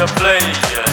to play.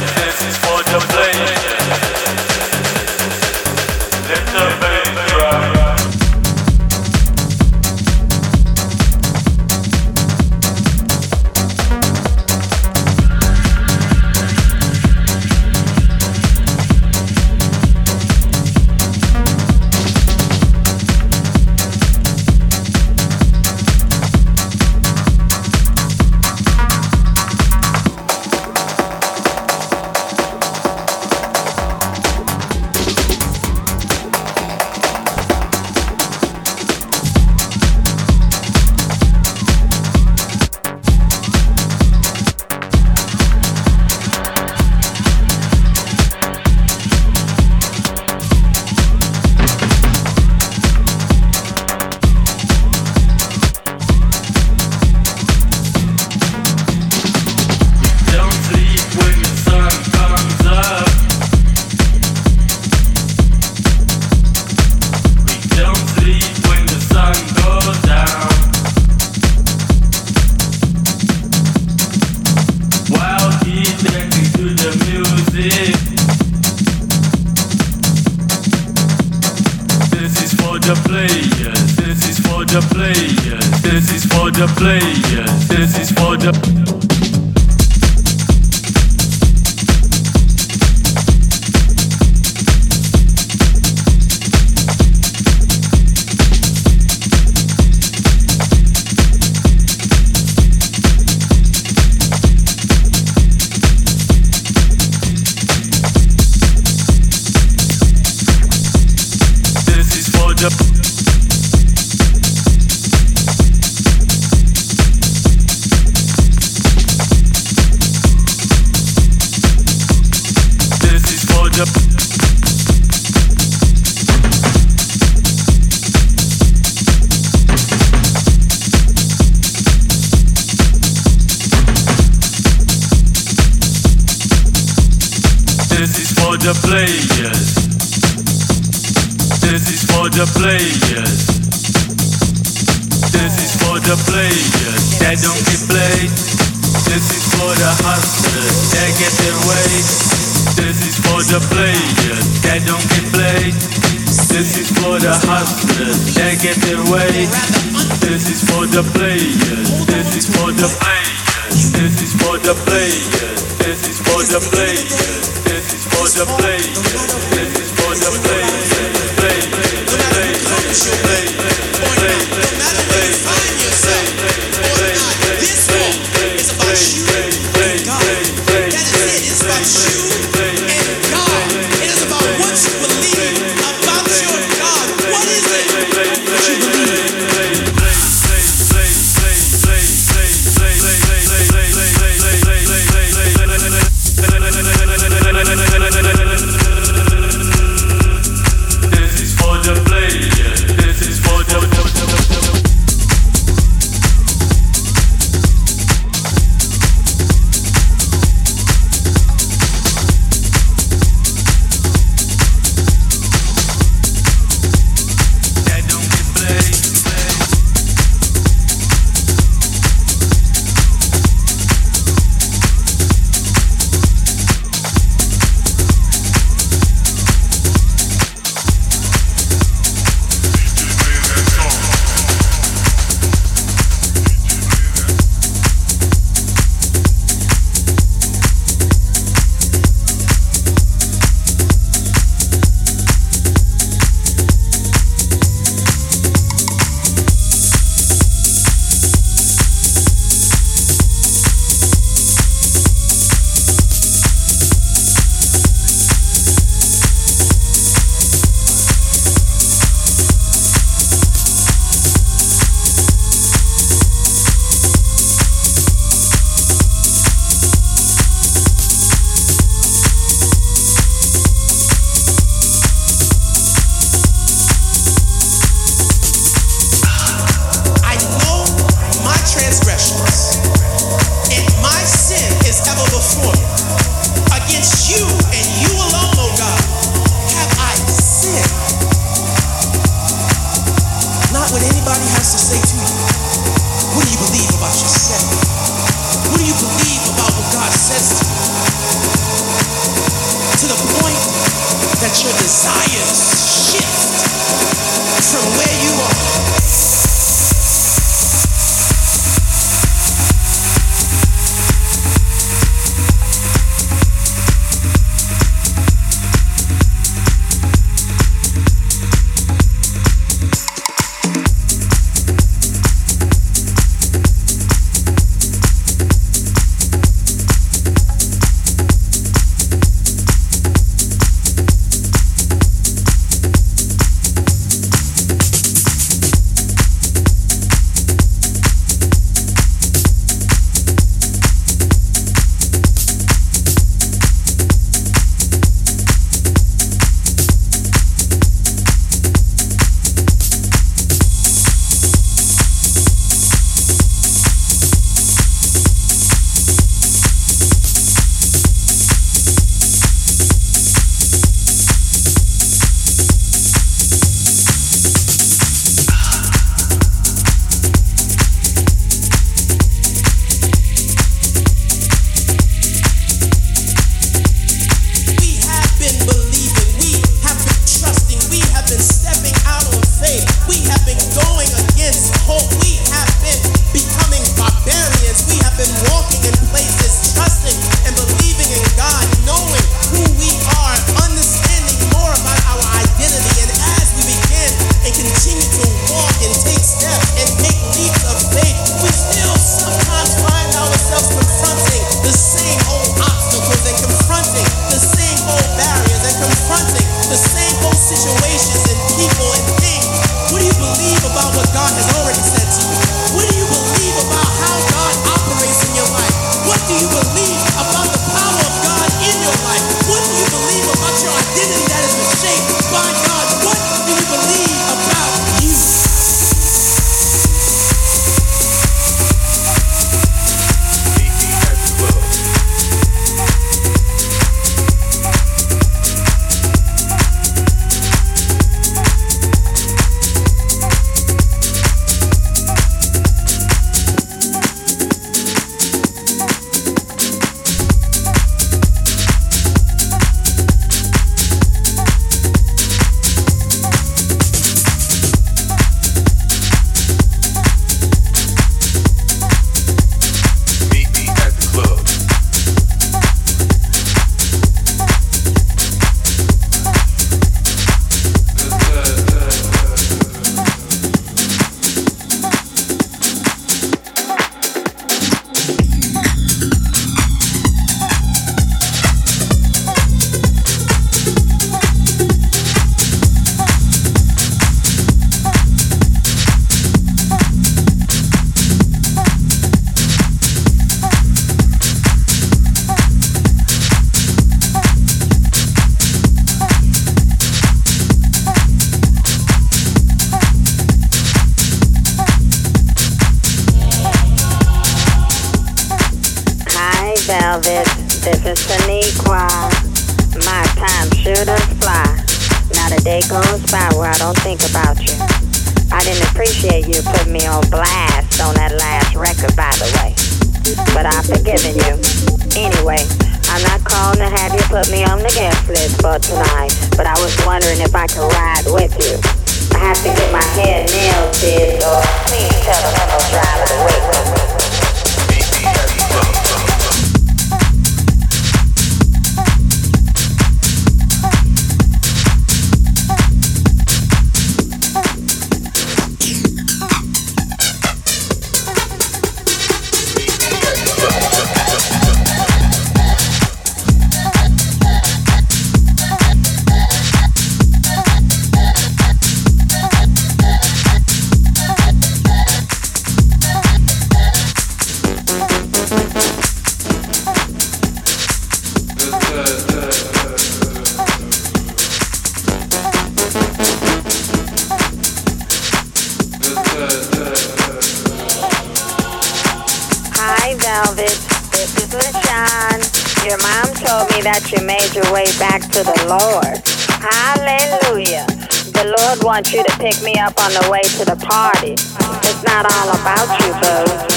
want you to pick me up on the way to the party. It's not all about you, boo.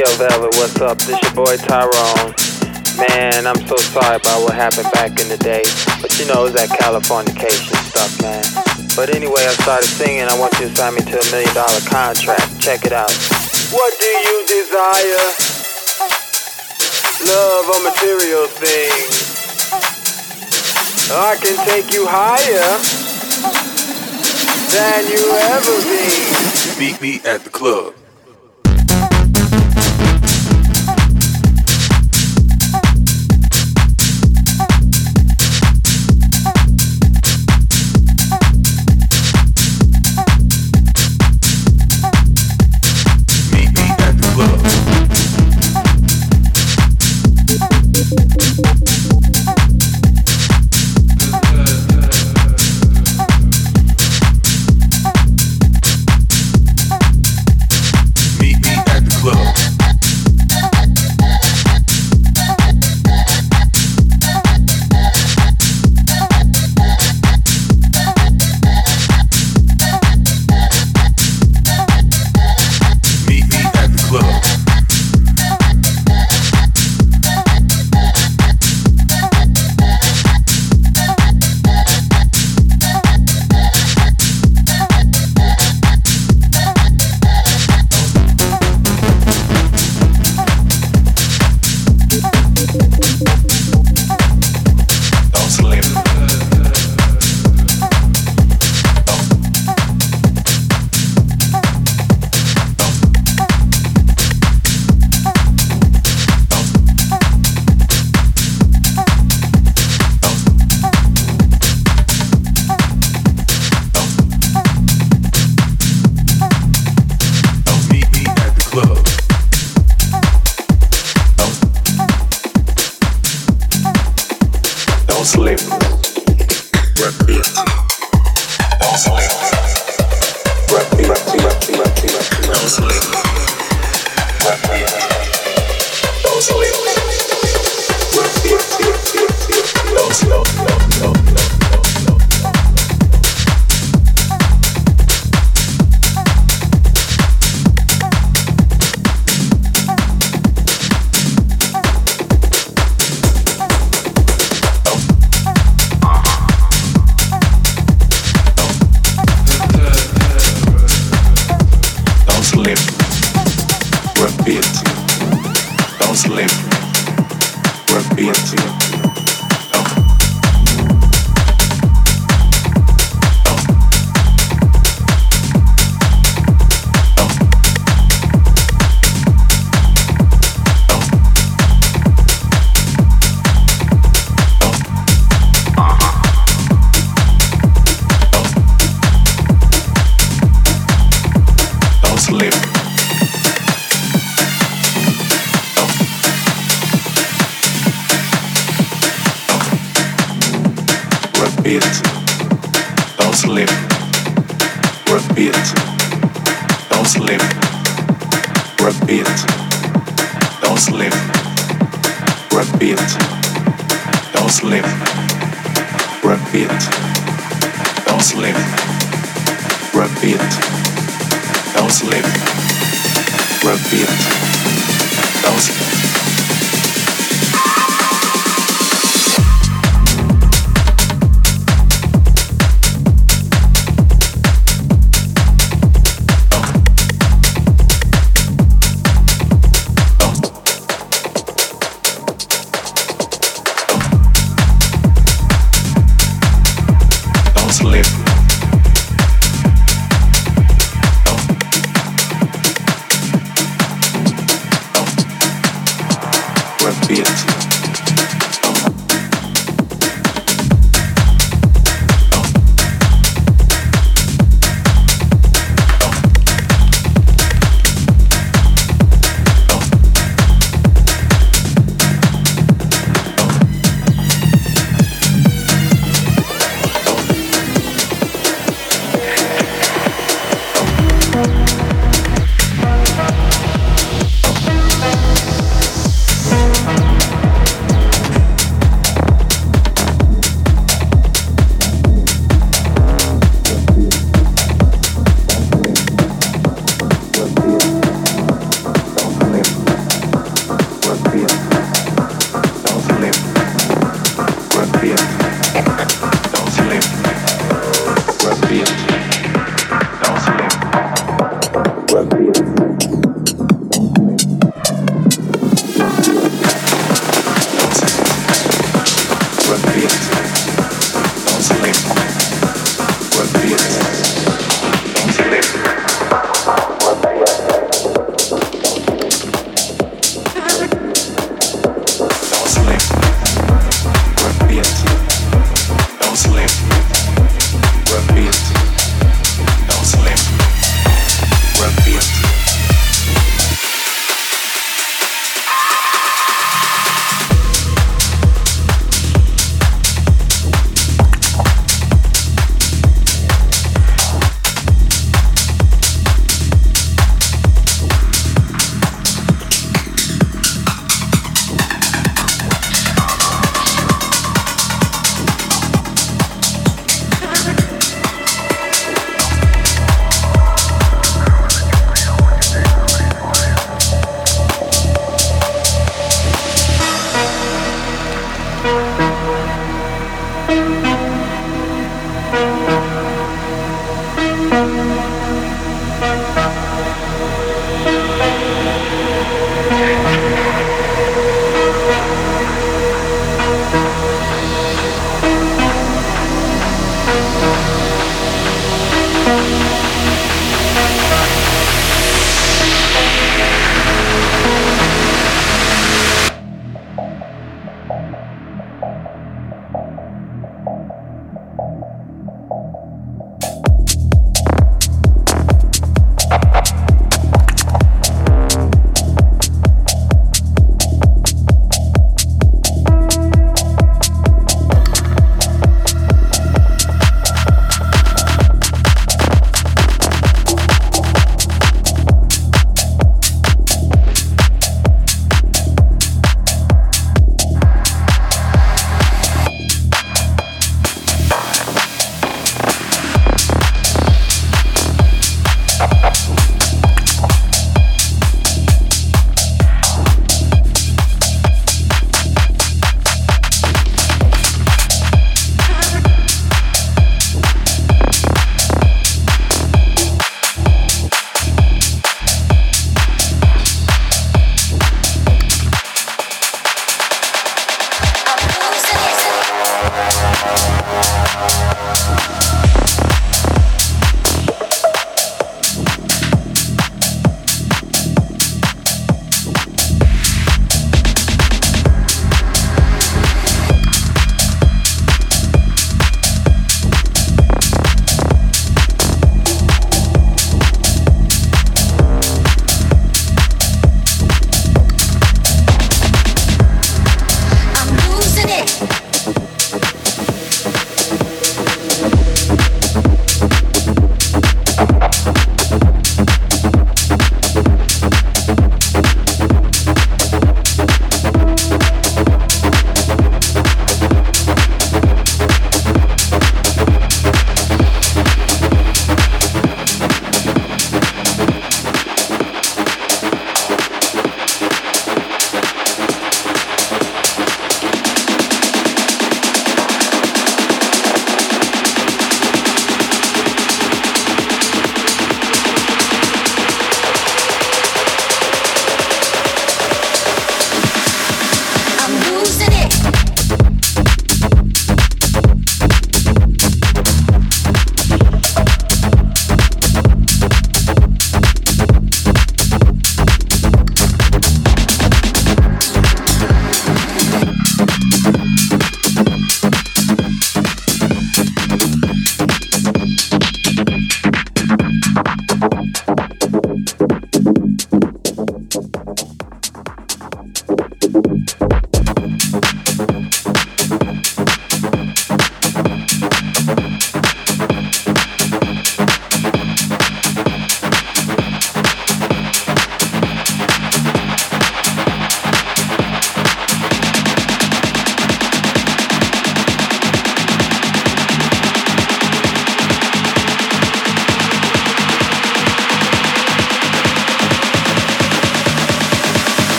Yo, Velvet, what's up? This your boy Tyrone. Man, I'm so sorry about what happened back in the day. But you know, it was that Californication stuff, man. But anyway, I started singing. I want you to sign me to a million dollar contract. Check it out. What do you desire? Love or material things? I can take you higher than you ever be. Meet me at the club.